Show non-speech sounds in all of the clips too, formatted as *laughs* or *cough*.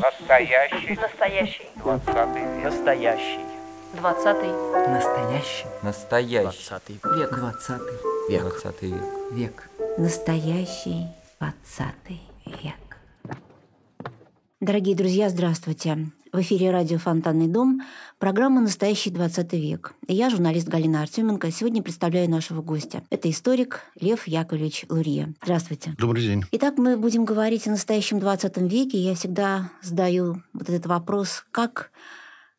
Настоящий. Настоящий. Двадцатый век. Настоящий. Двадцатый. Настоящий. Настоящий. Двадцатый век. Двадцатый Век. Двадцатый век. Век. Настоящий двадцатый век. Дорогие друзья, здравствуйте. В эфире радио «Фонтанный дом», программа «Настоящий 20 век». И я, журналист Галина Артеменко, сегодня представляю нашего гостя. Это историк Лев Яковлевич Лурье. Здравствуйте. Добрый день. Итак, мы будем говорить о настоящем 20 веке. Я всегда задаю вот этот вопрос, как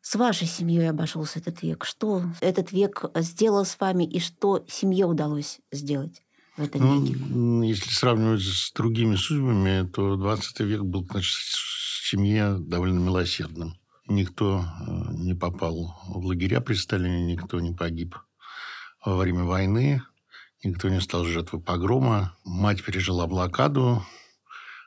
с вашей семьей обошелся этот век? Что этот век сделал с вами и что семье удалось сделать? в этом Ну, веке? если сравнивать с другими судьбами, то 20 век был, значит, семье довольно милосердным. Никто э, не попал в лагеря при Сталине, никто не погиб во время войны, никто не стал жертвой погрома. Мать пережила блокаду,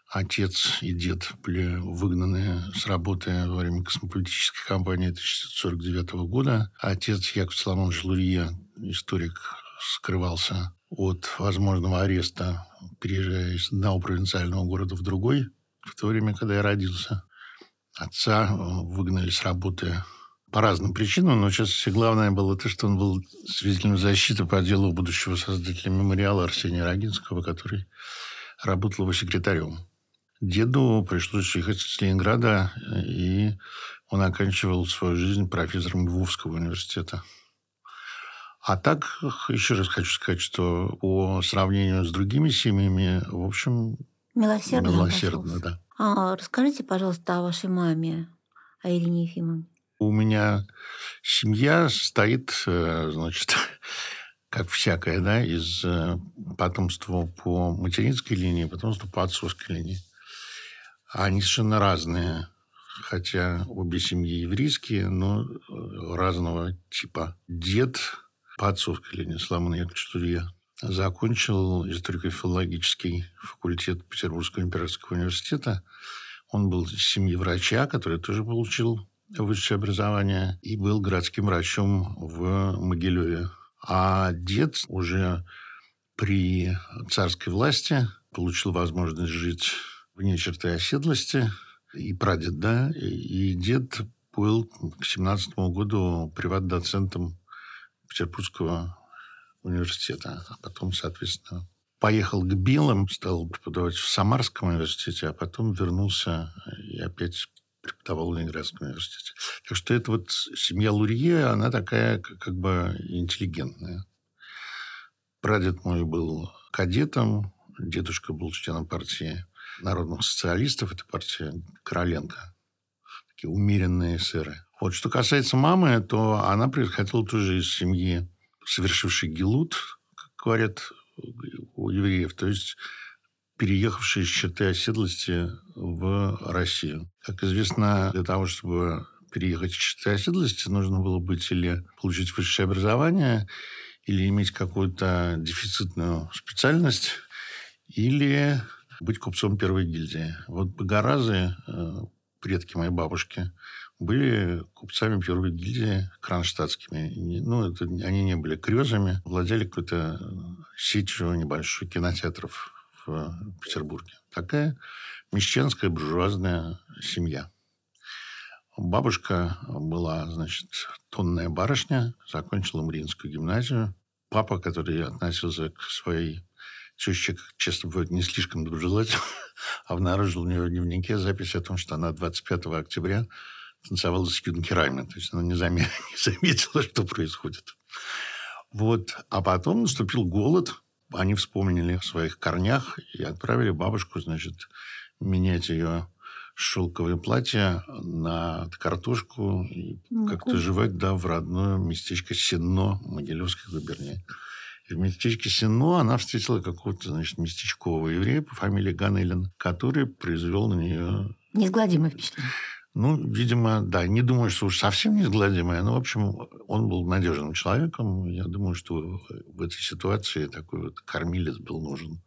отец и дед были выгнаны с работы во время космополитической кампании 1949 года. Отец Яков Соломонович Лурье, историк, скрывался от возможного ареста, переезжая из одного провинциального города в другой, в то время, когда я родился. Отца э, выгнали с работы по разным причинам, но сейчас все главное было то, что он был свидетелем защиты по делу будущего создателя мемориала Арсения Рогинского, который работал его секретарем. Деду пришлось ехать с Ленинграда, э, и он оканчивал свою жизнь профессором Львовского университета. А так, еще раз хочу сказать, что по сравнению с другими семьями, в общем, Милосердно милосердно, обошелся. да. А, расскажите, пожалуйста, о вашей маме, о Ирине Ефимовне. У меня семья состоит, э, значит, *laughs* как всякая, да, из э, потомства по материнской линии, потомства по отцовской линии. Они совершенно разные, хотя обе семьи еврейские, но э, разного типа. Дед по отцовской линии, Соломон Яковлевич Лурье, закончил историко-филологический факультет Петербургского императорского университета. Он был из семьи врача, который тоже получил высшее образование и был городским врачом в Могилеве. А дед уже при царской власти получил возможность жить вне черты оседлости. И прадед, да, и дед был к 17 году приват-доцентом Петербургского университета, а потом, соответственно, поехал к белым, стал преподавать в Самарском университете, а потом вернулся и опять преподавал в Ленинградском университете. Так что это вот семья Лурье, она такая как, бы интеллигентная. Прадед мой был кадетом, дедушка был членом партии народных социалистов, это партия Короленко. Такие умеренные эсеры. Вот что касается мамы, то она происходила тоже из семьи, совершившей гелут, как говорят у евреев, то есть переехавшие из черты оседлости в Россию. Как известно, для того, чтобы переехать из черты оседлости, нужно было быть или получить высшее образование, или иметь какую-то дефицитную специальность, или быть купцом первой гильдии. Вот Багаразы, э, предки моей бабушки, были купцами первой гильдии кронштадтскими. Ну, это, они не были крезами, владели какой-то сетью небольшой кинотеатров в Петербурге. Такая мещанская буржуазная семья. Бабушка была, значит, тонная барышня, закончила Мариинскую гимназию. Папа, который относился к своей теще, часто бывает, не слишком доброжелательно, *laughs* обнаружил у нее в дневнике запись о том, что она 25 октября танцевала с юнкерами. То есть она не, заме- *laughs* не заметила, что происходит. Вот. А потом наступил голод. Они вспомнили о своих корнях и отправили бабушку, значит, менять ее шелковое платье на картошку и Ну, как-то жевать, да, в родное местечко Сенно, Могилевской губернии. И в местечке Сенно она встретила какого-то, значит, местечкового еврея по фамилии Ганелин, который произвел на нее Неизгладимое впечатление. Ну, видимо, да. Не думаю, что уж совсем неизгладимое, но, в общем, он был надежным человеком. Я думаю, что в этой ситуации такой вот кормилец был нужен.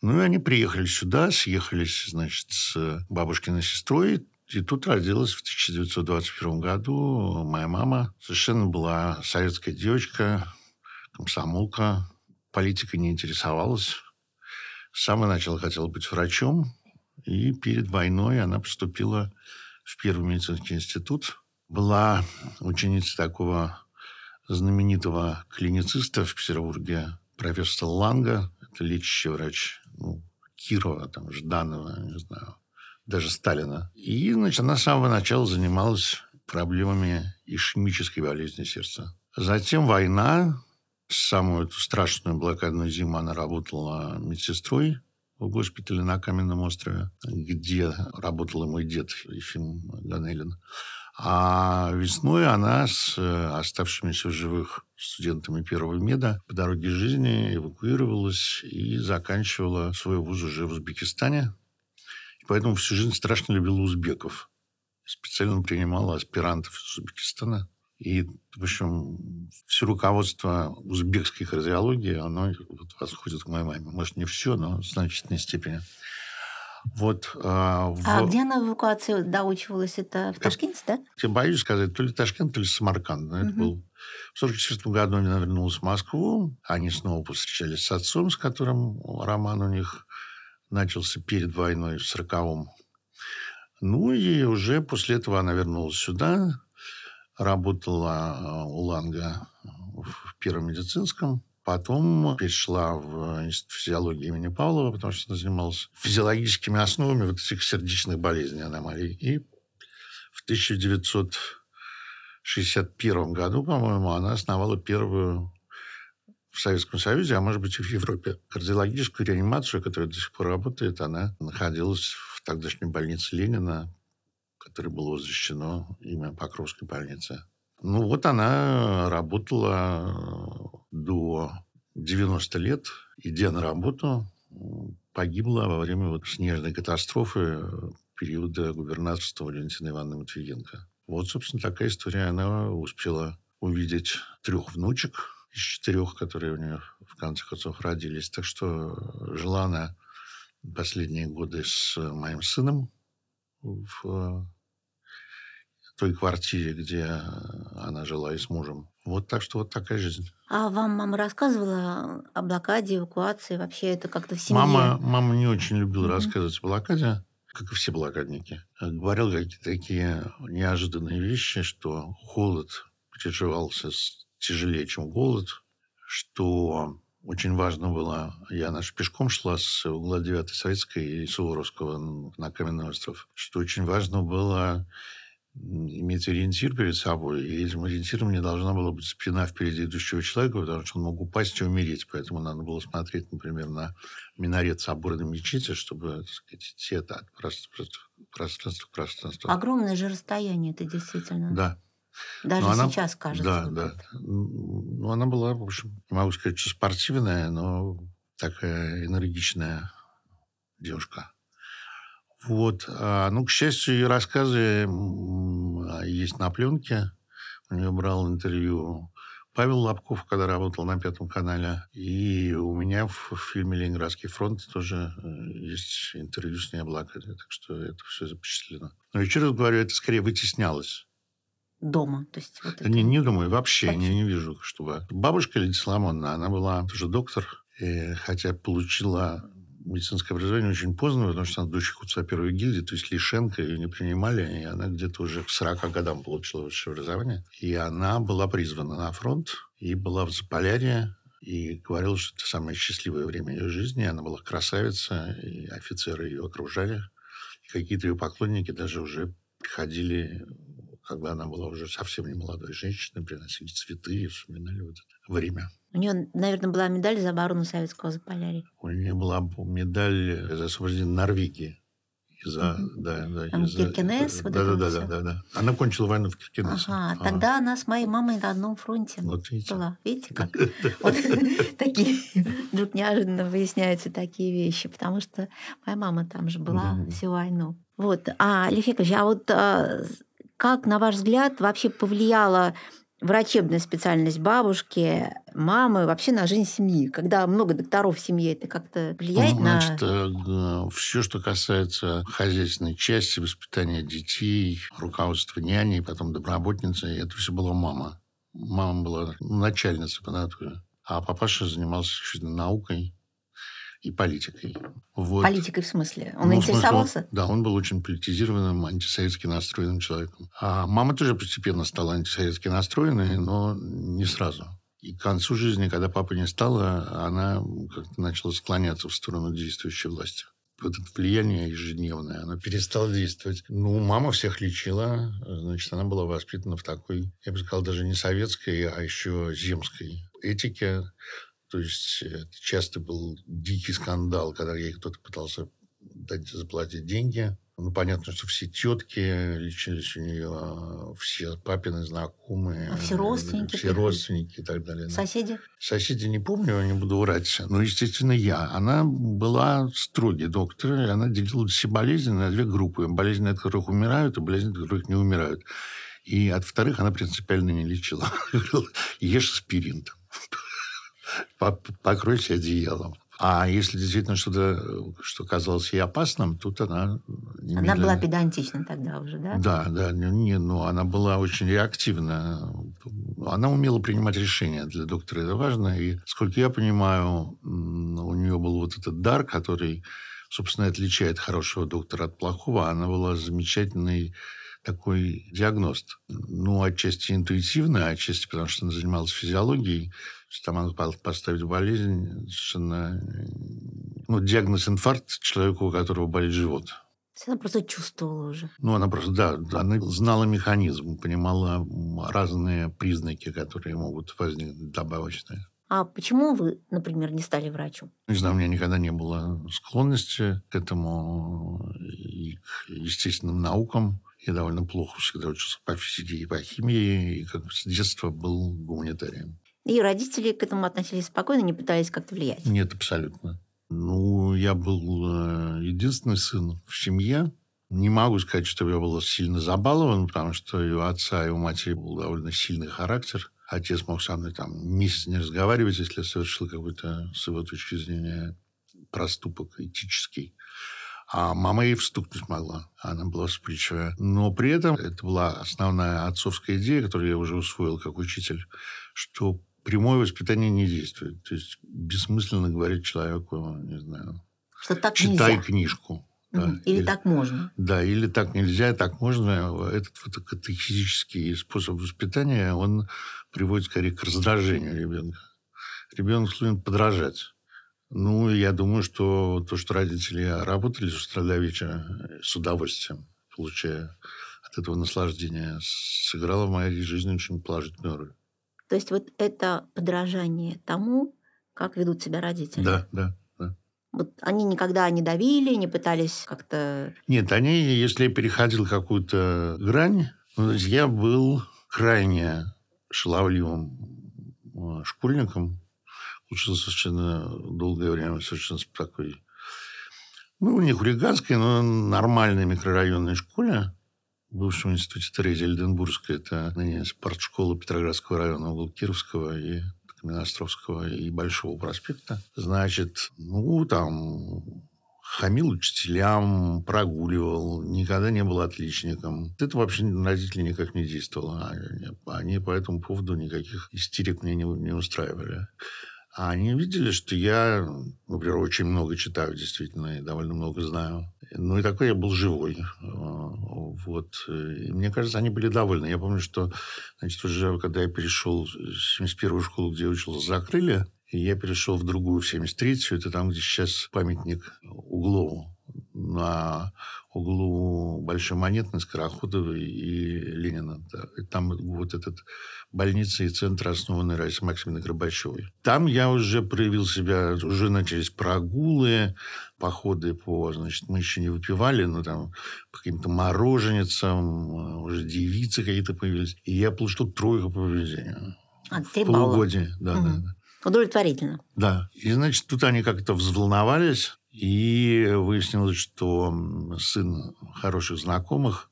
Ну, и они приехали сюда, съехались, значит, с бабушкиной сестрой. И тут родилась в 1921 году моя мама. Совершенно была советская девочка, комсомолка. Политикой не интересовалась. С самого начала хотела быть врачом. И перед войной она поступила в Первый медицинский институт. Была ученицей такого знаменитого клинициста в Петербурге, профессора Ланга, это лечащий врач, ну, Кирова, там, Жданова, не знаю, даже Сталина. И, значит, она с самого начала занималась проблемами ишемической болезни сердца. Затем война. Самую эту страшную блокадную зиму она работала медсестрой в госпитале на Каменном острове, где работал мой дед Ефим Ганелин. А весной она с э, оставшимися в живых студентами первого меда по дороге жизни эвакуировалась и заканчивала свой вуз уже в Узбекистане. И поэтому всю жизнь страшно любила узбеков. Специально принимала аспирантов из Узбекистана. И, в общем, все руководство узбекской кардиологии, оно вот восходит к моей маме. Может, не все, но в значительной степени. Вот, а, в... а где она в эвакуации доучивалась? Это в Ташкенте, да? Я боюсь сказать, то ли Ташкент, то ли Самарканд. Это угу. был... В 1944 году она вернулась в Москву. Они снова повстречались с отцом, с которым роман у них начался перед войной в 40-м. Ну и уже после этого она вернулась сюда, работала а, у Ланга в Первом медицинском. Потом перешла в Институт физиологии имени Павлова, потому что она занималась физиологическими основами вот этих сердечных болезней аномалий. И в 1961 году, по-моему, она основала первую в Советском Союзе, а может быть и в Европе, кардиологическую реанимацию, которая до сих пор работает. Она находилась в тогдашней больнице Ленина, которой было возвещено имя Покровской больницы. Ну, вот она работала до 90 лет, идя на работу, погибла во время вот снежной катастрофы периода губернаторства Валентины Ивановны Матвиенко. Вот, собственно, такая история. Она успела увидеть трех внучек из четырех, которые у нее в конце концов родились. Так что жила она последние годы с моим сыном в той квартире, где она жила и с мужем. Вот так что вот такая жизнь. А вам мама рассказывала о блокаде, эвакуации? Вообще это как-то в семье? Мама, мама не очень любила mm-hmm. рассказывать о блокаде, как и все блокадники. Говорил какие-то такие неожиданные вещи, что холод переживался тяжелее, чем голод, что очень важно было, я наш пешком шла с угла 9 Советской и Суворовского на Каменный остров, что очень важно было иметь ориентир перед собой, и этим ориентиром не должна была быть спина впереди идущего человека, потому что он мог упасть и умереть. Поэтому надо было смотреть, например, на минарет собора на мечети, чтобы, так сказать, идти это от пространства к пространству. Огромное же расстояние это действительно. Да. Даже но сейчас она, кажется. Да, да. Ну, она была, в общем, не могу сказать, что спортивная, но такая энергичная девушка. Вот. А, ну, к счастью, ее рассказы а, есть на пленке. У нее брал интервью Павел Лобков, когда работал на Пятом канале. И у меня в фильме «Ленинградский фронт» тоже э, есть интервью с ней облаками. Так что это все запечатлено. Но еще раз говорю, это скорее вытеснялось. Дома? То есть вот это... Не, не думаю, вообще, вообще. Не, не вижу, чтобы... Бабушка Лидия Соломонна, она была тоже доктор, и, хотя получила медицинское образование очень поздно, потому что она дочь худца первой гильдии, то есть Лишенко ее не принимали, и она где-то уже к 40 годам получила высшее образование. И она была призвана на фронт, и была в Заполярье, и говорила, что это самое счастливое время ее жизни. Она была красавица, и офицеры ее окружали. И какие-то ее поклонники даже уже приходили, когда она была уже совсем не молодой женщиной, приносили цветы и вспоминали вот это время. У нее, наверное, была медаль за оборону советского Заполярья. У нее была медаль за освобождение Норвегии. За, угу. да, да, Там за, Киркенес, да, вот да, да, да, да, да. Она кончила войну в Киркенесе. Ага, а. тогда она с моей мамой на одном фронте вот видите. была. Видите, как? *laughs* Вот *laughs* такие, вдруг неожиданно выясняются такие вещи, потому что моя мама там же была всю войну. Вот, а, Лефекович, а вот а, как, на ваш взгляд, вообще повлияла врачебная специальность бабушки, мамы, вообще на жизнь семьи. Когда много докторов в семье, это как-то влияет ну, значит, на... Э, все, что касается хозяйственной части, воспитания детей, руководства няней, потом домработницы, это все была мама. Мама была начальницей по натуре. А папаша занимался наукой. И политикой. Вот. Политикой в смысле? Он Ну, смысле, интересовался? он- да, он был очень политизированным, антисоветски настроенным человеком. А мама тоже постепенно стала антисоветски настроенной, но не сразу. И к концу жизни, когда папы не стало, она как-то начала склоняться в сторону действующей власти. Вот это влияние ежедневное, оно перестало действовать. Ну, мама всех лечила, значит, она была воспитана в такой, я бы сказал, даже не советской, а еще земской этике. То есть это часто был дикий скандал, когда ей кто-то пытался дать, заплатить деньги. Ну, понятно, что все тетки лечились у нее, все папины знакомые. А все родственники Все родственники и так далее. да. Соседи? Соседи не помню, не буду врать. Но, естественно, я. Она была строгий доктор, и она делила все болезни на две группы. Болезни, от которых умирают, и болезни, от которых не умирают. И от вторых она принципиально не лечила. *laughs* Ешь аспирин. *laughs* Покройся одеялом. А если действительно что-то, что казалось ей опасным, тут она... Она немедленно- была педантична тогда уже, да? да, да, не, ну, она была очень реактивна. Она умела принимать решения. Для доктора это важно. И, сколько я понимаю, у нее был вот этот дар, который, собственно, отличает хорошего доктора от плохого. Она была замечательной такой диагност. Ну, отчасти интуитивно, отчасти потому, что она занималась физиологией. То есть Там могла по- поставить болезнь совершенно... э, Ну, диагноз инфаркт человеку, у которого болит живот. Она просто чувствовала уже. Ну, она просто, да, она знала механизм, понимала разные признаки, которые могут возникнуть добавочные. А почему вы, например, не стали врачом? Не знаю, у меня никогда не было склонности к этому и к естественным наукам. Я довольно плохо всегда учился по физике и по химии, и как бы с детства был гуманитарием. И родители к этому относились спокойно, не пытались как-то влиять. Нет, абсолютно. Ну, я был э, единственный сын в семье. Не могу сказать, что я был сильно забалован, потому что и у отца, и у матери был довольно сильный характер. Отец мог со мной там месяц не разговаривать, если я совершил какой-то, с его точки зрения, проступок этический. А мама ей вступить могла. Она была вспыльчивая. Но при этом это была основная отцовская идея, которую я уже усвоил как учитель, что прямое воспитание не действует. То есть бессмысленно говорить человеку, не знаю, Что так читай нельзя. книжку. да, Мгм. Или так можно. Да, или так нельзя, так можно. Этот вот катехизический способ воспитания, он приводит скорее к раздражению ребенка. Ребенок склонен подражать. Ну, я думаю, что то, что родители работали с утра до вечера с удовольствием, получая от этого наслаждения, сыграло в моей жизни очень положительную роль. То есть вот это подражание тому, как ведут себя родители. Да, да, да. Вот они никогда не давили, не пытались как-то... Нет, они, если я переходил какую-то грань, ну, я был крайне шаловливым э, школьником, учился совершенно долгое время, совершенно такой, ну, не хулиганской, но нормальной микрорайонной школе, в бывшем институте Терезии Эльденбургской, это ныне спортшкола Петроградского района, угол Кировского и Каменноостровского и Большого проспекта. Значит, ну, там хамил учителям, прогуливал, никогда не был отличником. Это вообще на родителей никак не действовало. Они по этому поводу никаких истерик мне не, не устраивали. А они видели, что я, например, очень много читаю, действительно, и довольно много знаю. Ну, и такой я был живой. Э, Вот. И мне кажется, они были довольны. Я помню, что, значит, уже когда я перешел в 71-ю школу, где я учился, закрыли, и я перешел в другую, в 73-ю. Это там, где сейчас памятник Углову. На углу Большой Монетной, Скороходовой и Ленина. Да. Там вот этот больница и центр, основанный Раисой Максимовной Горбачевой. Там я уже проявил себя, уже начались прогулы, походы по, значит, мы еще не выпивали, но там по каким-то мороженицам, э, уже девицы какие-то появились. И я получил тройку по поведению. А, три балла. полугодие, да, да, Мгм. да. Удовлетворительно. Да. И, значит, тут они как-то взволновались, и выяснилось, что сын хороших знакомых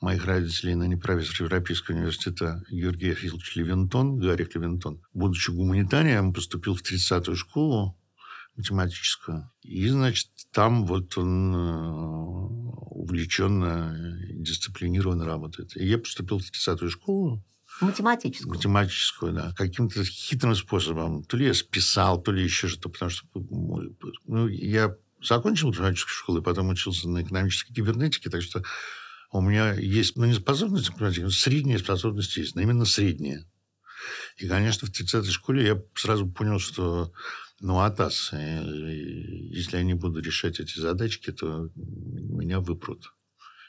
моих родителей, ныне профессор Европейского университета Георгий Ахилович Левинтон, Гарик Левинтон, будучи гуманитарием, поступил в 30-ю школу математическую. И, значит, там вот он э, увлеченно дисциплинированно работает. И я поступил в 30-ю школу, Математическую. математическую, да, каким-то хитрым способом. То ли я списал, то ли еще что-то, потому что ну, я закончил математическую школу и потом учился на экономической кибернетике, так что у меня есть, ну, не способность к математике, но средняя способность есть, но именно средняя. И, конечно, в 30-й школе я сразу понял, что ну, АТАС, э, если я не буду решать эти задачки, то меня выпрут.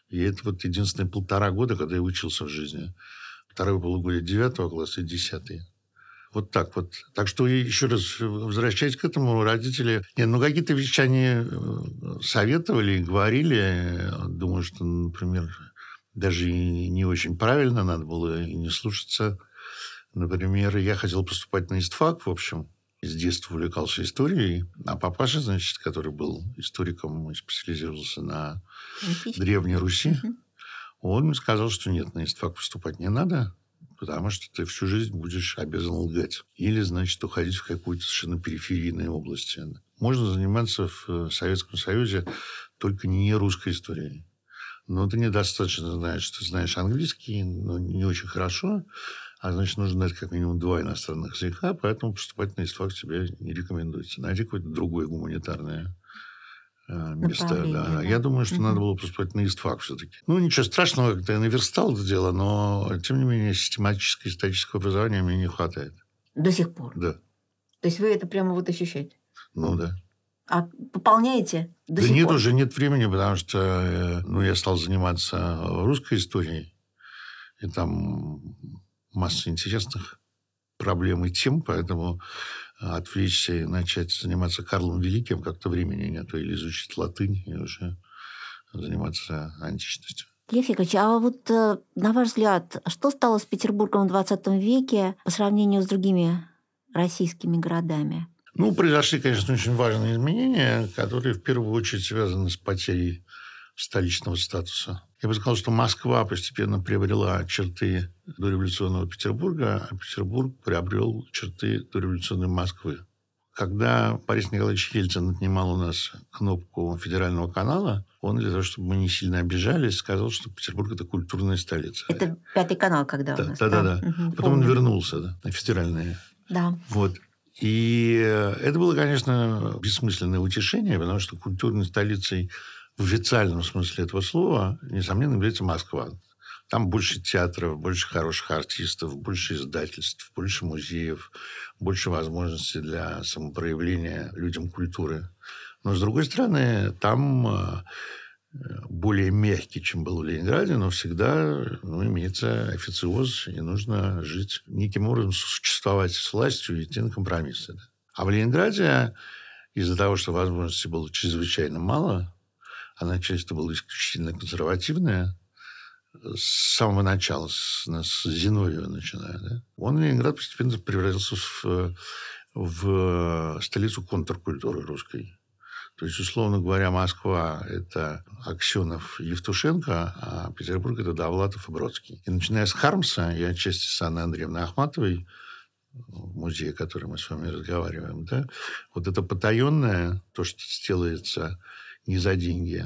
И это вот единственные полтора года, когда я учился в жизни. Второе полугодие девятого класса и десятый. Вот так вот. Так что еще раз возвращаясь к этому, родители... Нет, ну какие-то вещи они э, советовали, говорили. Думаю, что, например, даже и не очень правильно надо было и не слушаться. Например, я хотел поступать на истфак, в общем. С детства увлекался историей. А папаша, значит, который был историком и специализировался на Древней Руси, он сказал, что нет, на истфак поступать не надо потому что ты всю жизнь будешь обязан лгать. Или, значит, уходить в какую-то совершенно периферийную область. Можно заниматься в э, Советском Союзе только не русской историей. Но ты недостаточно знаешь, ты знаешь английский, но не очень хорошо, а значит, нужно знать как минимум два иностранных языка, поэтому поступать на истфак тебе не рекомендуется. Найди какое-то другое гуманитарное места. Да. Да. Я думаю, что угу. надо было поступать на ИСТФАК все-таки. Ну, ничего страшного, как-то я наверстал это дело, но, тем не менее, систематического исторического образования мне не хватает. До сих пор? Да. То есть вы это прямо вот ощущаете? Ну, да. А пополняете до да сих нет, пор? уже нет времени, потому что э, ну, я стал заниматься русской историей. И там масса интересных проблем и тем, поэтому отвлечься и начать заниматься Карлом Великим, как-то времени нет, или изучить латынь, и уже заниматься античностью. Лев Яковлевич, а вот э, на ваш взгляд, что стало с Петербургом в 20 веке по сравнению с другими российскими городами? Ну, произошли, конечно, очень важные изменения, которые в первую очередь связаны с потерей столичного статуса. Я бы сказал, что Москва постепенно приобрела черты дореволюционного Петербурга, а Петербург приобрел черты дореволюционной Москвы. Когда Борис Николаевич Ельцин отнимал у нас кнопку федерального канала, он для того, чтобы мы не сильно обижались, сказал, что Петербург – это культурная столица. Это пятый канал, когда да, у нас. Да, да, да. Угу, Потом помню. он вернулся да, на федеральные. Да. Вот. И это было, конечно, бессмысленное утешение, потому что культурной столицей в официальном смысле этого слова, несомненно, является Москва. Там больше театров, больше хороших артистов, больше издательств, больше музеев, больше возможностей для самопроявления людям культуры. Но, с другой стороны, там э, более мягкий, чем был в Ленинграде, но всегда ну, имеется официоз, и нужно жить неким образом, существовать с властью и идти на компромиссы. А в Ленинграде из-за того, что возможностей было чрезвычайно мало, она часто была исключительно консервативная, с самого начала, с, с Зиновьева начиная. Да? Он, Ленинград, постепенно превратился в, в столицу контркультуры русской. То есть, условно говоря, Москва – это Аксенов Евтушенко, а Петербург – это Довлатов и Бродский. И начиная с Хармса и отчасти с Анны Андреевны Ахматовой, музей, о котором мы с вами разговариваем, да, вот это потаенное, то, что делается не за деньги,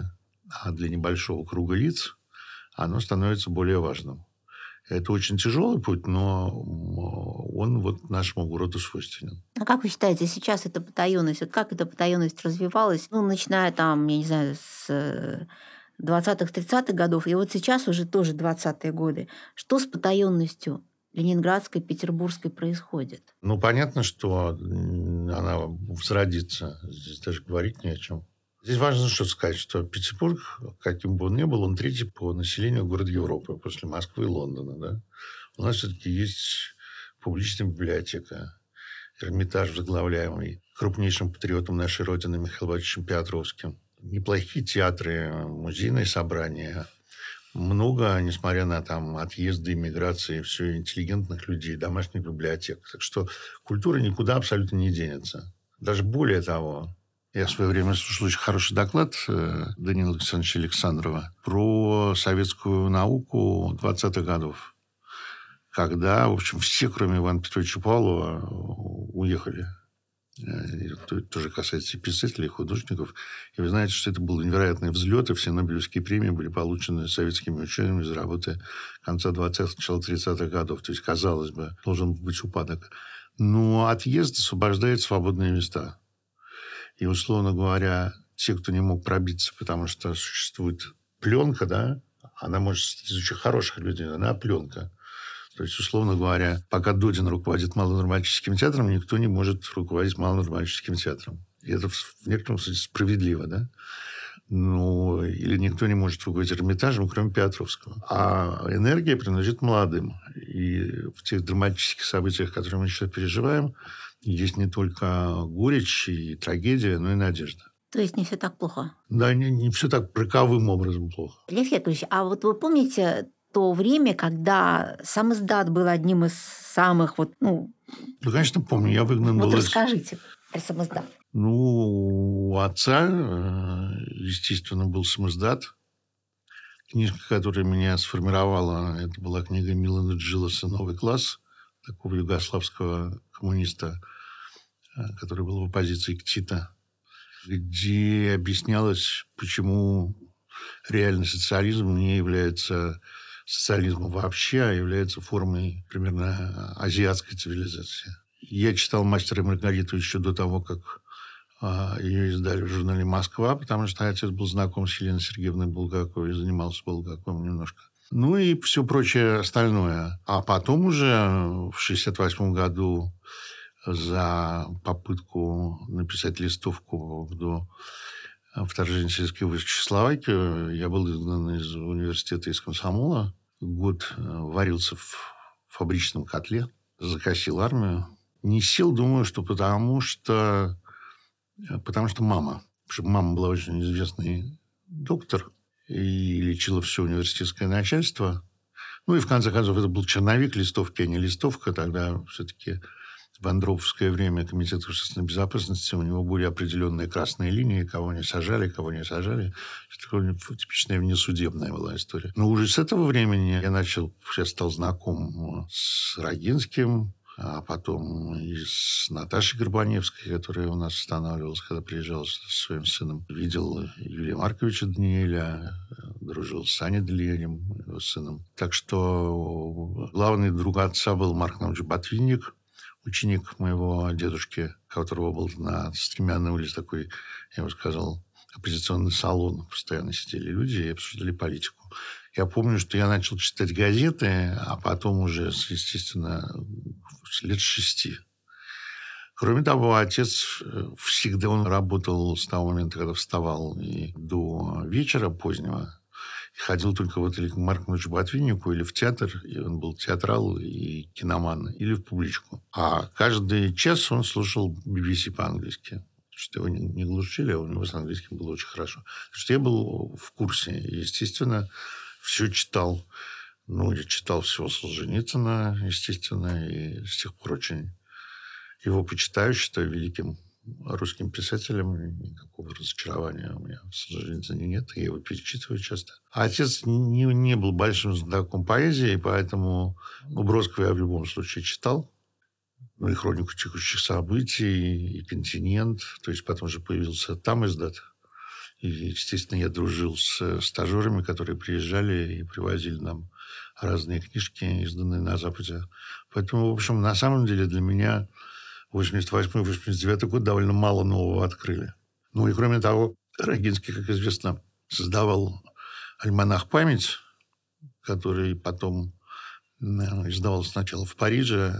а для небольшого круга лиц, оно становится более важным. Это очень тяжелый путь, но он вот нашему городу свойственен. А как вы считаете, сейчас эта потаенность, вот как эта потаенность развивалась, ну, начиная там, я не знаю, с 20-30-х годов, и вот сейчас уже тоже 20-е годы. Что с потаенностью ленинградской, петербургской происходит? Ну, понятно, что она возродится. Здесь даже говорить не о чем. Здесь важно что сказать, что Петербург, каким бы он ни был, он третий по населению город Европы после Москвы и Лондона. Да? У нас все-таки есть публичная библиотека, Эрмитаж, возглавляемый крупнейшим патриотом нашей Родины Михаилом Ивановичем Петровским. Неплохие театры, музейные собрания. Много, несмотря на там, отъезды, иммиграции, все интеллигентных людей, домашних библиотек. Так что культура никуда абсолютно не денется. Даже более того, я в свое время слушал очень хороший доклад э, Данила Александровича Александрова про советскую науку 20-х годов, когда, в общем, все, кроме Ивана Петровича Павлова, уехали. Это тоже касается и писателей, и художников. И вы знаете, что это был невероятный взлет, и все Нобелевские премии были получены советскими учеными за работы конца 20-х, начала 30-х годов. То есть, казалось бы, должен быть упадок. Но отъезд освобождает свободные места. И, условно говоря, те, кто не мог пробиться, потому что существует пленка, да, она может из очень хороших людей, она пленка. То есть, условно говоря, пока Додин руководит малонорматическим театром, никто не может руководить малонорматическим театром. И это в некотором смысле справедливо, да? Ну, или никто не может руководить Эрмитажем, кроме Петровского. А энергия принадлежит молодым. И в тех драматических событиях, которые мы сейчас переживаем, есть не только горечь и трагедия, но и надежда. То есть не все так плохо? Да, не, не все так роковым образом плохо. Лев Яковлевич, а вот вы помните то время, когда сам издат был одним из самых вот, ну... Ну, конечно, помню. Я выгнан вот был расскажите про самоздат. Ну, у отца, э, естественно, был самоздат. Книжка, которая меня сформировала, это была книга Милана Джилоса «Новый класс», такого югославского коммуниста, э, который был в оппозиции к Тита, где объяснялось, почему реальный социализм не является социализмом вообще, а является формой примерно азиатской цивилизации. Я читал «Мастера и Маргариту» еще до того, как ее издали в журнале «Москва», потому что отец был знаком с Еленой Сергеевной Булгаковой и занимался Булгаковым немножко. Ну и все прочее остальное. А потом уже в 1968 году за попытку написать листовку до вторжения Советской в Чехословакию я был изгнан из университета из комсомола год э, варился в фабричном котле, закосил армию. Не сел, думаю, что потому что, э, потому что мама. Потому что мама была очень известный доктор и лечила все университетское начальство. Ну и в конце концов это был черновик листовки, а не листовка. Тогда все-таки в Андроповское время Комитет государственной безопасности, у него были определенные красные линии, кого не сажали, кого не сажали. Это типичная внесудебная была история. Но уже с этого времени я начал, я стал знаком с Рогинским, а потом и с Наташей Горбаневской, которая у нас останавливалась, когда приезжал со своим сыном. Видел Юрия Марковича Даниэля, дружил с Саней Делиенем, его сыном. Так что главный друг отца был Марк Наумович Ботвинник, ученик моего дедушки, которого был на Стремянной улице такой, я бы сказал, оппозиционный салон. Постоянно сидели люди и обсуждали политику. Я помню, что я начал читать газеты, а потом уже, естественно, лет шести. Кроме того, отец э, всегда он работал с того момента, когда вставал, и до вечера позднего ходил только вот или к Марку Ботвиннику, или в театр, и он был театрал и киноман, или в публичку. А каждый час он слушал BBC по-английски что его не, глушили, а у него с английским было очень хорошо. что я был в курсе. И, естественно, все читал. Ну, я читал всего Солженицына, естественно, и с тех пор очень его почитаю, считаю великим русским писателем, никакого разочарования у меня в Солженицыне нет, я его перечитываю часто. А отец не, не был большим знатоком поэзии, поэтому ну, Бродского я в любом случае читал. Ну, и хронику текущих событий, и континент. То есть потом же появился там издат. И, естественно, я дружил с стажерами, которые приезжали и привозили нам разные книжки, изданные на Западе. Поэтому, в общем, на самом деле для меня 88-89 год довольно мало нового открыли. Ну и кроме того, Рогинский, как известно, создавал альманах «Память», который потом э, издавался сначала в Париже,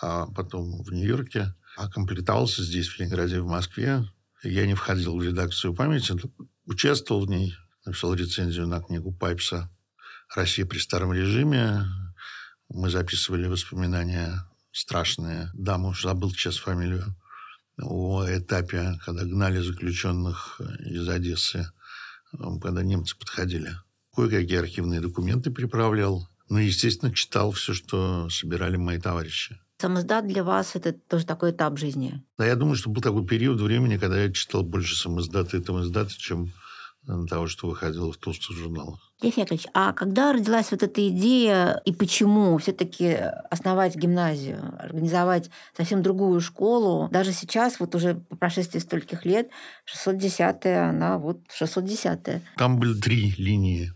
а потом в Нью-Йорке, а комплектовался здесь, в Ленинграде, в Москве. Я не входил в редакцию «Памяти», участвовал в ней, написал рецензию на книгу Пайпса «Россия при старом режиме». Мы записывали воспоминания страшные. Дама уж забыл сейчас фамилию. О этапе, когда гнали заключенных из Одессы, когда немцы подходили. Кое-какие архивные документы приправлял. Ну, естественно, читал все, что собирали мои товарищи. Самоздат для вас – это тоже такой этап жизни? Да, я думаю, что был такой период времени, когда я читал больше самоздата и тамоздата, чем того, что выходило в толстых журналах. Лев Яковлевич, а когда родилась вот эта идея и почему все-таки основать гимназию, организовать совсем другую школу? Даже сейчас, вот уже по прошествии стольких лет, 610-я, она вот 610-я. Там были три линии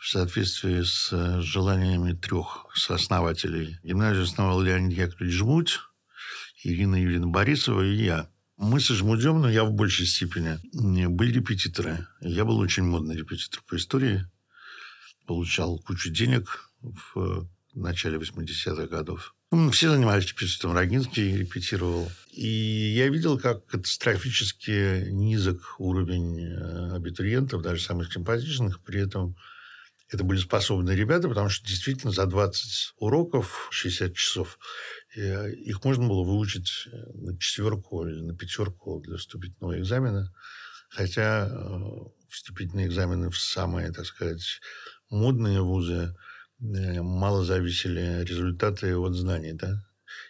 в соответствии с э, желаниями трех сооснователей. Гимназию основал Леонид Яковлевич Жмуть, Ирина Юрьевна Борисова и я. Мы со Жмудем, но я в большей степени, были репетиторы. Я был очень модный репетитор по истории. Получал кучу денег в начале 80-х годов. Ну, все занимались репетитором. Рогинский репетировал. И я видел, как катастрофически низок уровень э, абитуриентов, даже самых симпатичных. При этом это были способные ребята, потому что действительно за 20 уроков, 60 часов, э, их можно было выучить э, на четверку или на пятерку для вступительного экзамена. Хотя э, вступительные экзамены в самые, так сказать, модные вузы мало зависели результаты от знаний, да.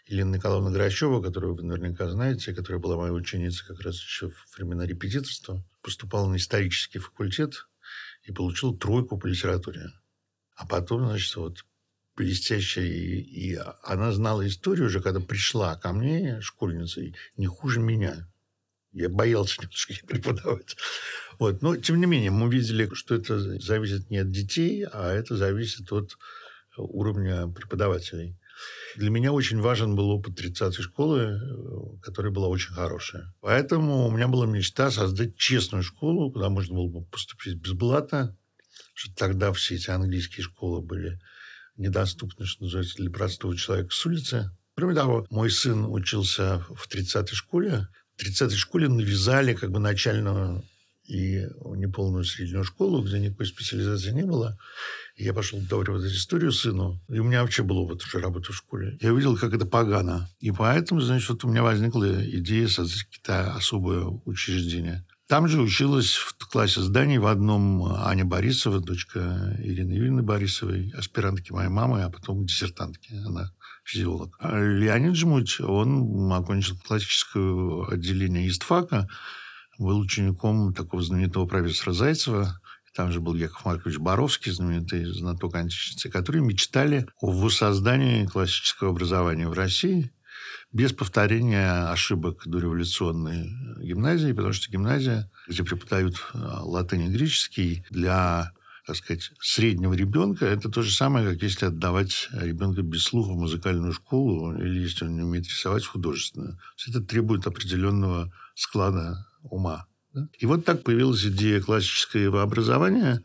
Елена Николаевна Грачева, которую вы наверняка знаете, которая была моей ученицей как раз еще в времена репетиторства, поступала на исторический факультет и получил тройку по литературе. А потом, значит, вот блестящая, и, и она знала историю уже, когда пришла ко мне школьницей, не хуже меня. Я боялся немножко ей преподавать. Вот. Но, тем не менее, мы видели, что это зависит не от детей, а это зависит от уровня преподавателей. Для меня очень важен был опыт 30-й школы, которая была очень хорошая. Поэтому у меня была мечта создать честную школу, куда можно было бы поступить бесплатно, что тогда все эти английские школы были недоступны, что называется, для простого человека с улицы. Кроме того, мой сын учился в 30-й школе. В 30-й школе навязали как бы начальную и неполную среднюю школу, где никакой специализации не было. Я пошел доваривать историю сыну. И у меня вообще был опыт уже работы в школе. Я увидел, как это погано. И поэтому, значит, вот у меня возникла идея создать какие-то особые учреждения. Там же училась в классе зданий в одном Аня Борисова, дочка Ирины Юрьевны Борисовой, аспирантки моей мамы, а потом диссертантки. Она физиолог. А Леонид Жмуть, он окончил классическое отделение ИСТФАКа, был учеником такого знаменитого профессора Зайцева, там же был Яков Маркович Боровский, знаменитый знаток античности, которые мечтали о воссоздании классического образования в России без повторения ошибок дореволюционной гимназии, потому что гимназия, где преподают э, латынь и греческий, для так сказать, среднего ребенка, это то же самое, как если отдавать ребенка без слуха в музыкальную школу или если он не умеет рисовать в художественную. Это требует определенного склада ума. И вот так появилась идея классического образования.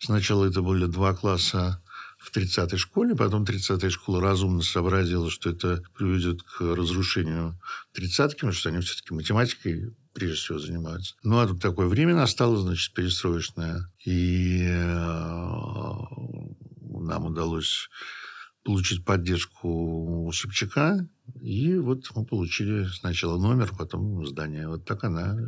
Сначала это были два класса в 30-й школе, потом 30-я школа разумно сообразила, что это приведет к разрушению 30-ки, потому что они все-таки математикой прежде всего занимаются. Ну, а тут такое время настало, значит, перестроечное. И э, нам удалось получить поддержку Собчака. И вот мы получили сначала номер, потом здание. Вот так она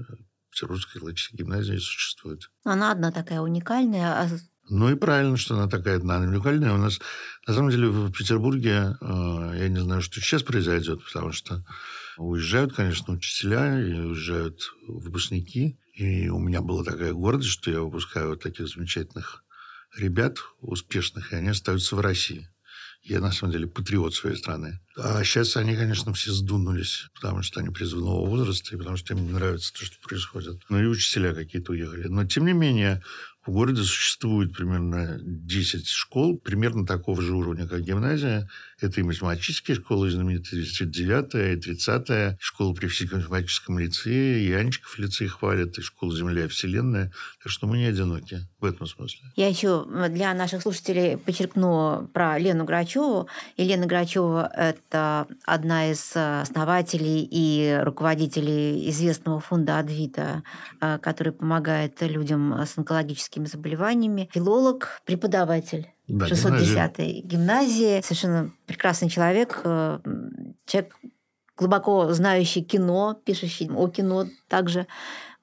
Петербургской классической гимназии существует. Она одна такая уникальная. А... Ну и правильно, что она такая одна уникальная. У нас, на самом деле, в Петербурге, э, я не знаю, что сейчас произойдет, потому что уезжают, конечно, учителя, и уезжают выпускники. И у меня была такая гордость, что я выпускаю вот таких замечательных ребят, успешных, и они остаются в России. Я, на самом деле, патриот своей страны. А сейчас они, конечно, все сдунулись, потому что они призывного возраста, и потому что им не нравится то, что происходит. Ну и учителя какие-то уехали. Но, тем не менее, в городе существует примерно 10 школ, примерно такого же уровня, как гимназия. Это и математические школы, знаменитые 39-я и 30-я, школа при физико-математическом лицее, и Анчиков лицей хвалят, и школа «Земля и Вселенная». Так что мы не одиноки в этом смысле. Я еще для наших слушателей подчеркну про Лену Грачеву. Елена Грачева – это одна из основателей и руководителей известного фонда «Адвита», э, который помогает людям с онкологическими заболеваниями. Филолог, преподаватель да, 610-й гимназии. Совершенно прекрасный человек, э, человек глубоко знающий кино, пишущий о кино также.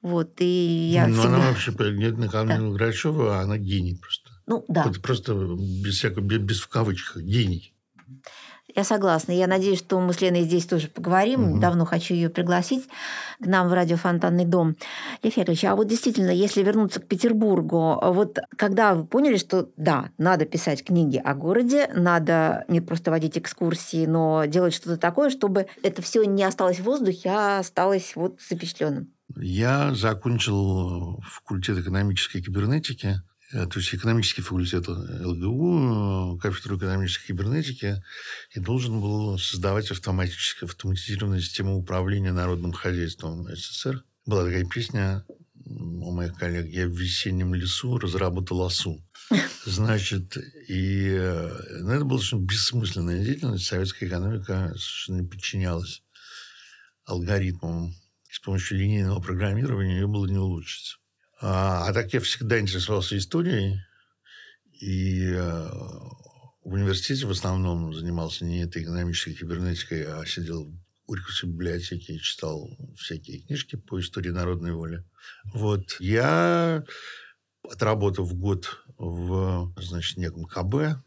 Вот, и я ну, всегда... она вообще, нет, Николаевна да. Грачева, она гений просто. Ну, да. Это просто без всякого, без, без в кавычках, гений. Я согласна. Я надеюсь, что мы с Леной здесь тоже поговорим. Мгм. Давно хочу ее пригласить к нам в радио «Фонтанный дом». Лев Яковлевич, а вот действительно, если вернуться к Петербургу, вот когда вы поняли, что да, надо писать книги о городе, надо не просто водить экскурсии, но делать что-то такое, чтобы это все не осталось в воздухе, а осталось вот запечатленным. Я закончил факультет экономической кибернетики, то есть экономический факультет ЛГУ, э, кафедру экономической кибернетики, и должен был создавать автоматически автоматизированную систему управления народным хозяйством СССР. Была такая песня у моих коллег «Я в весеннем лесу разработал осу». Значит, и э, ну, это была совершенно бессмысленная деятельность. Советская экономика совершенно подчинялась алгоритмам. И с помощью линейного программирования ее было не улучшить. А, а так я всегда интересовался историей. И э, в университете в основном занимался не этой экономической кибернетикой, а сидел в Горьковской библиотеке и читал всякие книжки по истории народной воли. Вот. Я, отработав год в, значит, неком КБ,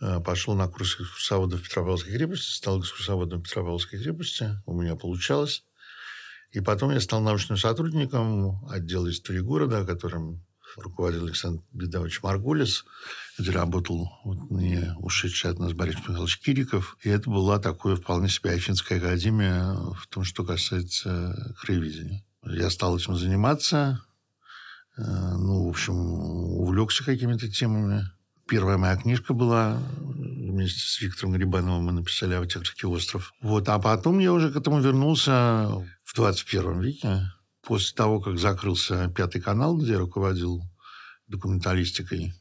э, пошел на курс экскурсовода в Петропавловской крепости, стал экскурсоводом Петропавловской крепости. У меня получалось. И потом я стал научным сотрудником отдела истории города, которым руководил Александр Бедович Маргулис, где работал вот, не ушедший от нас Борис Михайлович Кириков. И это была такое вполне себе Афинская академия в том, что касается краеведения. Я стал этим заниматься. Э, Ну, в общем, увлекся какими-то темами. Первая моя книжка была вместе с Виктором Грибановым мы написали «Аптекарский остров». Вот, а потом я уже к этому вернулся в 21 веке, после того, как закрылся Пятый канал, где я руководил документалистикой.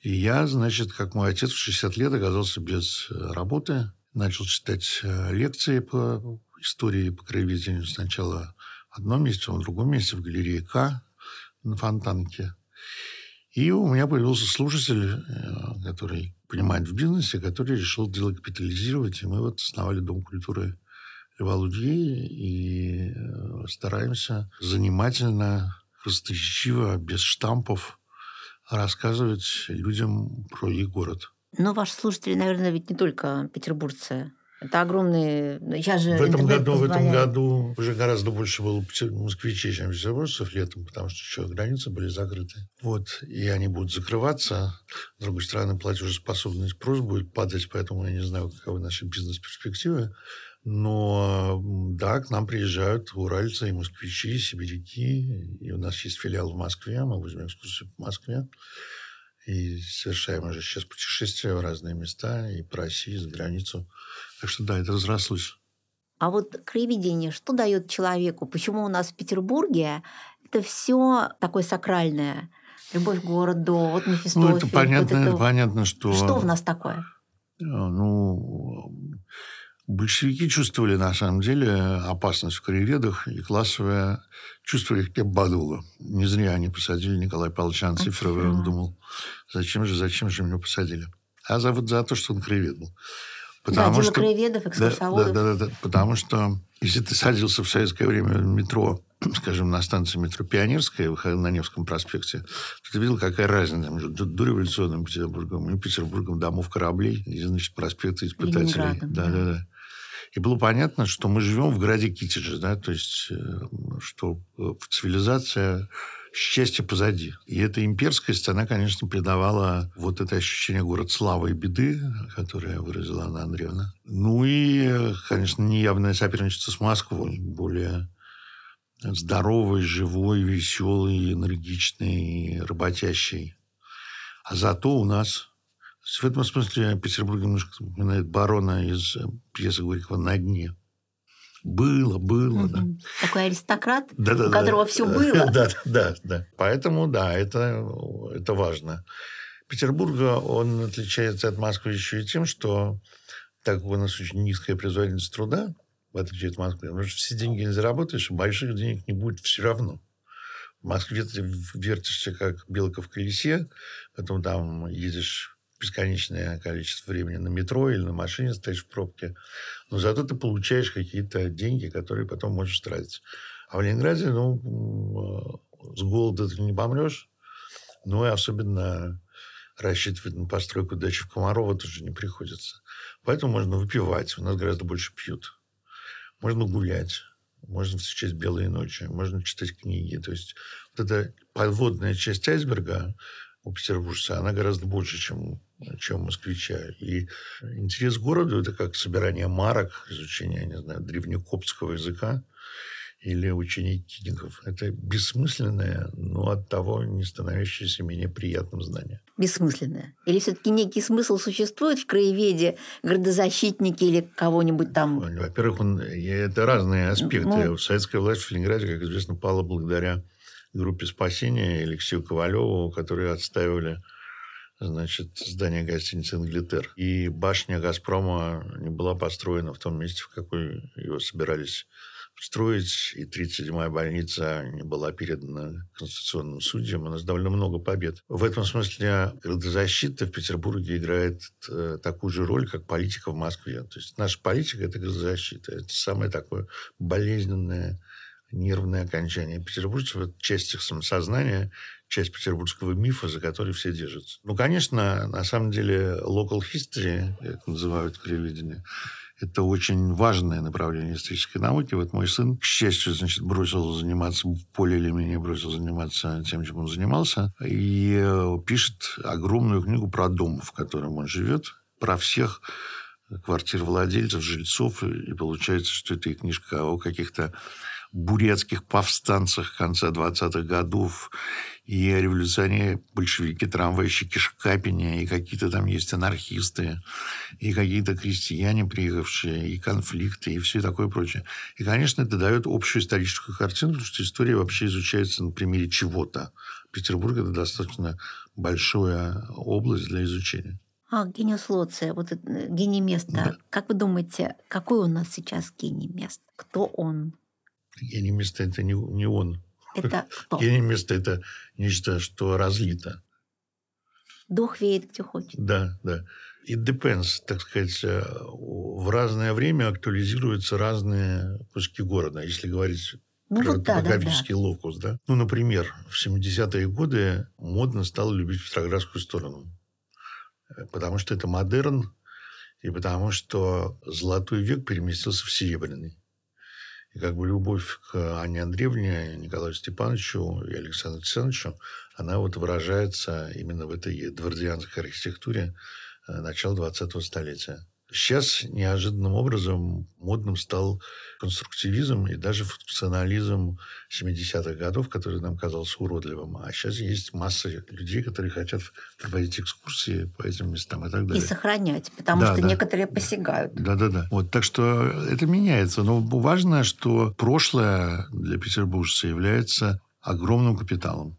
И я, значит, как мой отец в 60 лет оказался без э, работы, начал читать э, лекции по истории, по краеведению. Сначала в одном месте, в другом месте, в галерее К на Фонтанке. И у меня появился слушатель, э, который понимает в бизнесе, который решил дело капитализировать. И мы вот основали Дом культуры Льва Лудьи и э, стараемся занимательно, красноречиво, без штампов рассказывать людям про их город. Но ваши слушатели, наверное, ведь не только петербуржцы. Это огромные... Сейчас же В этом, году, в этом позволяет. году уже гораздо больше было москвичей, чем петербуржцев летом, потому что еще границы были закрыты. Вот, и они будут закрываться. С другой стороны, платежеспособный спрос будет падать, поэтому я не знаю, каковы наши бизнес-перспективы. Но да, к нам приезжают уральцы и москвичи, и сибиряки. И у нас есть филиал в Москве, мы возьмем экскурсию по Москве. И совершаем уже сейчас путешествия в разные места, и по России, и за границу. Так что да, это разрослось. А вот краеведение, что дает человеку? Почему у нас в Петербурге это все такое сакральное? Любовь к городу, вот Мефистофель. Ну, это вот понятно, это- это понятно, что... Что в нас такое? э, Ну, большевики чувствовали, на самом деле, опасность в краеведах, и классовое чувство их обмануло. Не зря они посадили Николая Павловича Анциферова, и он думал, зачем же, зачем же меня посадили? А за, вот за то, что он краевед был. Да, краеведов, Да, экскурсоводов. да, да, да, да. Потому что если ты садился в советское время в метро, *clears throat* скажем, на станции метро Пионерская на Невском проспекте, то ты видел, какая разница между до- дореволюционным Петербургом и Петербургом домов кораблей и, значит, проспекта испытателей. Да, да. да. И было понятно, что мы живем в городе Китеджи, да, то есть, э, что э, цивилизация счастье позади. И эта имперскость, она, конечно, придавала вот это ощущение город славы и беды, которое выразила Анна Андреевна. Ну и, конечно, неявное соперничество с Москвой. Более здоровый, живой, веселый, энергичный, работящий. А зато у нас... В этом смысле Петербург немножко напоминает барона из пьесы Горького «На дне». Было, было, да. Такой аристократ, Да, да, у да. которого все было. *laughs* Да, да, да. Поэтому, да, это, это важно. Петербург, он отличается от Москвы еще и тем, что так как у нас очень низкая производительность труда, в отличие от Москвы, потому что все деньги не заработаешь, и больших денег не будет все равно. В Москве ты вертишься, как белка в колесе, потом там едешь бесконечное количество времени на метро или на машине стоишь в пробке. Но зато ты получаешь какие-то деньги, которые потом можешь тратить. А в Ленинграде, ну, м, с голода ты не помрешь. Ну, и особенно рассчитывать на постройку дачи в Комарово тоже не приходится. Поэтому можно выпивать. У нас гораздо больше пьют. Можно гулять. Можно встречать белые ночи. Можно читать книги. То есть вот эта подводная часть айсберга у петербуржца, она гораздо больше, чем, чем у москвича. И интерес к городу – это как собирание марок, изучение, не знаю, древнекоптского языка или учение кингов. Это бессмысленное, но от того не становящееся менее приятным знание. Бессмысленное? Или все-таки некий смысл существует в краеведе, градозащитники или кого-нибудь там? Во-первых, он, это разные аспекты. Ну, Советская власть в Ленинграде, как известно, пала благодаря группе спасения Алексею Ковалеву, которые отстаивали значит, здание гостиницы «Инглитер». И башня «Газпрома» не была построена в том месте, в какой его собирались строить, и 37-я больница не была передана конституционным судьям. У нас довольно много побед. В этом смысле градозащита в Петербурге играет э, такую же роль, как политика в Москве. То есть наша политика – это градозащита. Это самое такое болезненное нервное окончание петербуржцев. Это часть их самосознания, часть петербургского мифа, за который все держатся. Ну, конечно, на самом деле local history, как называют краеведение, это очень важное направление исторической науки. Вот мой сын, к счастью, значит, бросил заниматься, более или менее бросил заниматься тем, чем он занимался, и э, пишет огромную книгу про дом, в котором он живет, про всех квартир владельцев, жильцов, и получается, что это и книжка о каких-то бурятских повстанцах конца 20-х годов, и революционеры, большевики, трамвайщики Шкапине, и какие-то там есть анархисты, и какие-то крестьяне, приехавшие, и конфликты, и все такое прочее. И, конечно, это дает общую историческую картину, потому что история вообще изучается на примере чего-то. Петербург – это достаточно большая область для изучения. А, гениус Лоция, вот это, э, гений места. Да. Как вы думаете, какой у нас сейчас гений мест? Кто он? Гений места – это не, не он. Это *laughs* кто? Гений места – это нечто, что разлито. Дух веет где хочет. Да, да. It depends, так сказать, э, в разное время актуализируются разные куски города. Если говорить ну, про вот да, топографический да, да. локус, да? Ну, например, в 70-е годы модно стало любить Петроградскую сторону. Э, потому что это модерн, и потому что золотой век переместился в серебряный. И как бы любовь к Анне Андреевне, Николаю Степановичу и Александру Александровичу, она вот выражается именно в этой эдвардианской архитектуре э, начала 20-го столетия. Сейчас неожиданным образом модным стал конструктивизм и даже функционализм 70-х годов, который нам казался уродливым. А сейчас есть масса людей, которые хотят проводить экскурсии по этим местам и так далее. И сохранять, потому Да, что да. некоторые посягают. Да-да-да. Вот, так что это меняется. Но важно, что прошлое для петербуржца является огромным капиталом.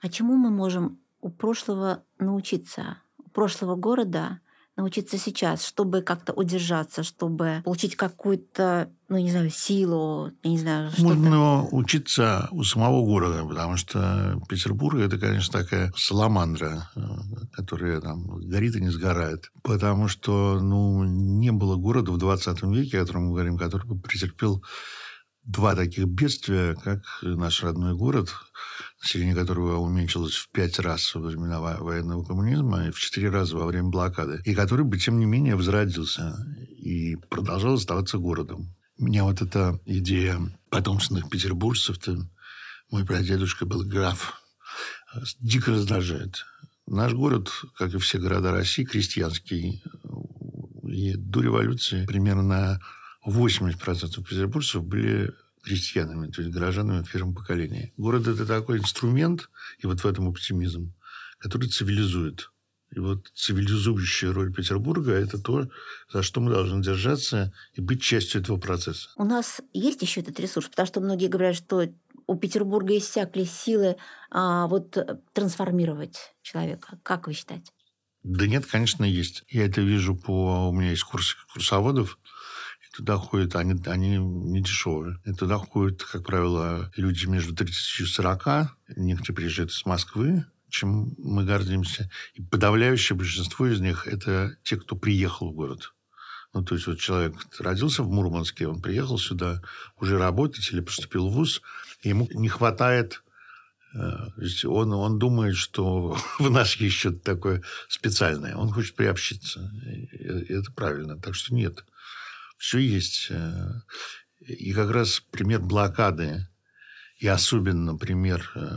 А чему мы можем у прошлого научиться? У прошлого города научиться сейчас, чтобы как-то удержаться, чтобы получить какую-то, ну, не знаю, силу, я не знаю, что-то. Можно учиться у самого города, потому что Петербург – это, конечно, такая саламандра, э, которая там горит и не сгорает. Потому что ну, не было города в 20 веке, о котором мы говорим, который бы претерпел два таких бедствия, как наш родной город, население которого уменьшилось в пять раз во времена во- военного коммунизма и в четыре раза во время блокады, и который бы, тем не менее, возродился и продолжал оставаться городом. Меня вот эта идея потомственных петербуржцев, -то, мой прадедушка был граф, дико раздражает. Наш город, как и все города России, крестьянский. И до революции примерно 80% петербуржцев были крестьянами, то есть горожанами первого поколения. Город – это такой инструмент, и вот в этом оптимизм, который цивилизует. И вот цивилизующая роль Петербурга – это то, за что мы должны держаться и быть частью этого процесса. У нас есть еще этот ресурс, потому что многие говорят, что у Петербурга иссякли силы а, вот э, трансформировать человека. Как вы считаете? Да нет, конечно, есть. Я это вижу по... У меня есть курс курсоводов, туда ходят, они, они не дешевые. И туда ходят, как правило, люди между 30 и 40. Некоторые приезжают из Москвы, чем мы гордимся. И подавляющее большинство из них – это те, кто приехал в город. Ну, то есть, вот человек родился в Мурманске, он приехал сюда уже работать или поступил в ВУЗ, ему не хватает Э, он, он думает, что *laughs* в нас есть что-то такое специальное. Он хочет приобщиться. Это правильно. Так что нет. Все есть. Э, и как раз пример блокады и особенно пример э,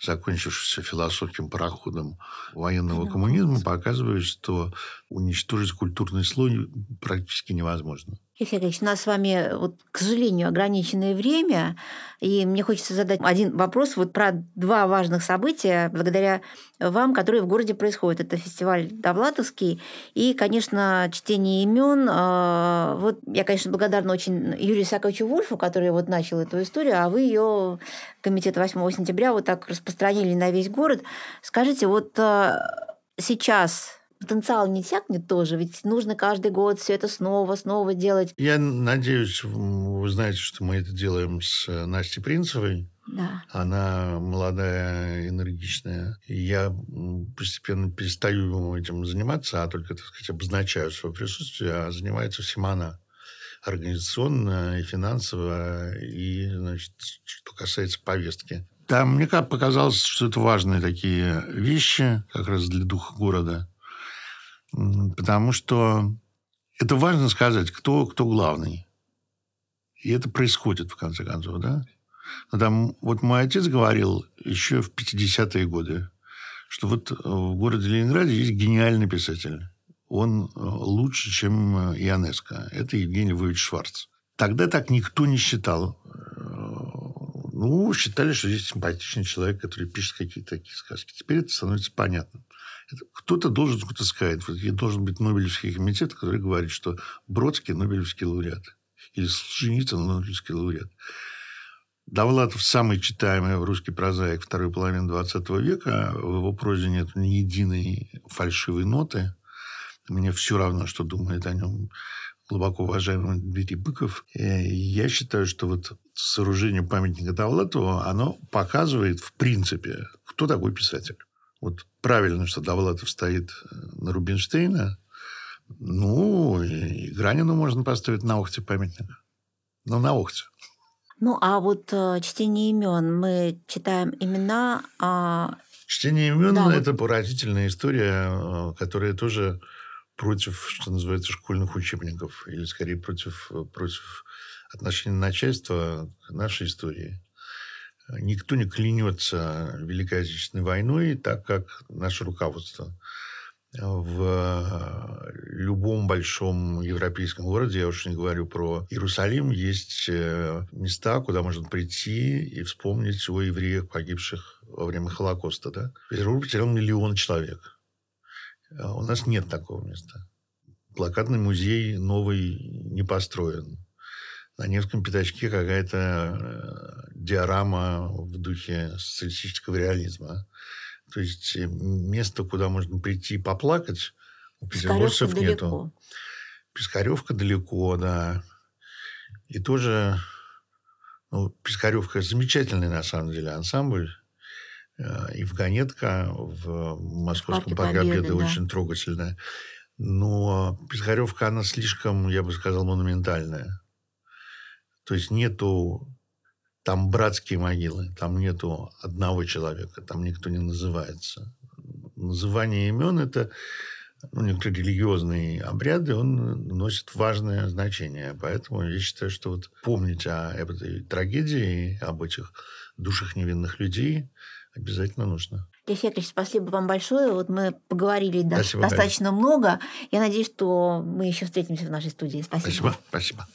закончившегося философским пароходом военного коммунизма показывает, что уничтожить культурный слой практически невозможно. Ефим Яковлевич, у нас с вами, вот, к сожалению, ограниченное время, и мне хочется задать один вопрос вот про два важных события, благодаря вам, которые в городе происходят. Это фестиваль Довлатовский и, конечно, чтение имен. А, вот я, конечно, благодарна очень Юрию Исаковичу Вольфу, который вот начал эту историю, а вы ее, комитет 8 сентября, вот так распространили на весь город. Скажите, вот а, сейчас потенциал не тякнет тоже, ведь нужно каждый год все это снова, снова делать. Я надеюсь, вы знаете, что мы это делаем с э, Настей Принцевой. Да. Она молодая, энергичная. И я постепенно перестаю этим заниматься, а только, так сказать, обозначаю свое присутствие, а занимается всем она организационно и финансово, и, значит, что касается повестки. Да, мне как показалось, что это важные такие вещи, как раз для духа города. Потому что это важно сказать, кто, кто главный. И это происходит, в конце концов, да? Но там, вот мой отец говорил еще в 50-е годы, что вот в городе Ленинграде есть гениальный писатель. Он э, лучше, чем э, Ионеско. Это Евгений Львович Шварц. Тогда так никто не считал. Э, ну, считали, что есть симпатичный человек, который пишет какие-то такие сказки. Теперь это становится понятно. Кто-то должен сказать. Вот должен быть Нобелевский комитет, который говорит, что Бродский – Нобелевский лауреат. Или Солженицын – Нобелевский лауреат. Довлатов самый читаемый русский прозаик второй половины 20 века. В его прозе нет ни единой фальшивой ноты. Мне все равно, что думает о нем глубоко уважаемый Дмитрий Быков. И я считаю, что вот сооружение памятника Довлатову, оно показывает, в принципе, кто такой писатель. Вот правильно, что Довлатов стоит э, на Рубинштейна. Ну, и Гранину можно поставить на Охте памятник. Ну, на Охте. Ну, а вот э, чтение имен. Мы читаем имена. А... Чтение имен да, это вот... поразительная история, э, которая тоже против, что называется, школьных учебников. Или, скорее, против, э, против отношения начальства к нашей истории. Никто не клянется Великой Отечественной войной, так как наше руководство. В любом большом европейском городе, я уж не говорю про Иерусалим, есть э, места, куда можно прийти и вспомнить о евреях, погибших во время Холокоста. Да? Петербург потерял миллион человек. А у нас нет такого места. Блокадный музей новый не построен на Невском пятачке какая-то э, диорама в духе социалистического реализма. То есть э, место, куда можно прийти и поплакать, у петербуржцев нету. Пискаревка далеко, да. И тоже ну, Пискаревка замечательный, на самом деле, ансамбль. Э, и в Ганетка, в Московском парке Победы, да. очень трогательная. Но Пискаревка, она слишком, я бы сказал, монументальная. То есть нету там братские могилы, там нету одного человека, там никто не называется. Называние имен – это ну, некоторые религиозные обряды, он носит важное значение. Поэтому я считаю, что вот помнить о этой трагедии, об этих душах невинных людей обязательно нужно. Ефекович, спасибо вам большое. Вот мы поговорили да, достаточно Галя. много. Я надеюсь, что мы еще встретимся в нашей студии. Спасибо. Спасибо. спасибо.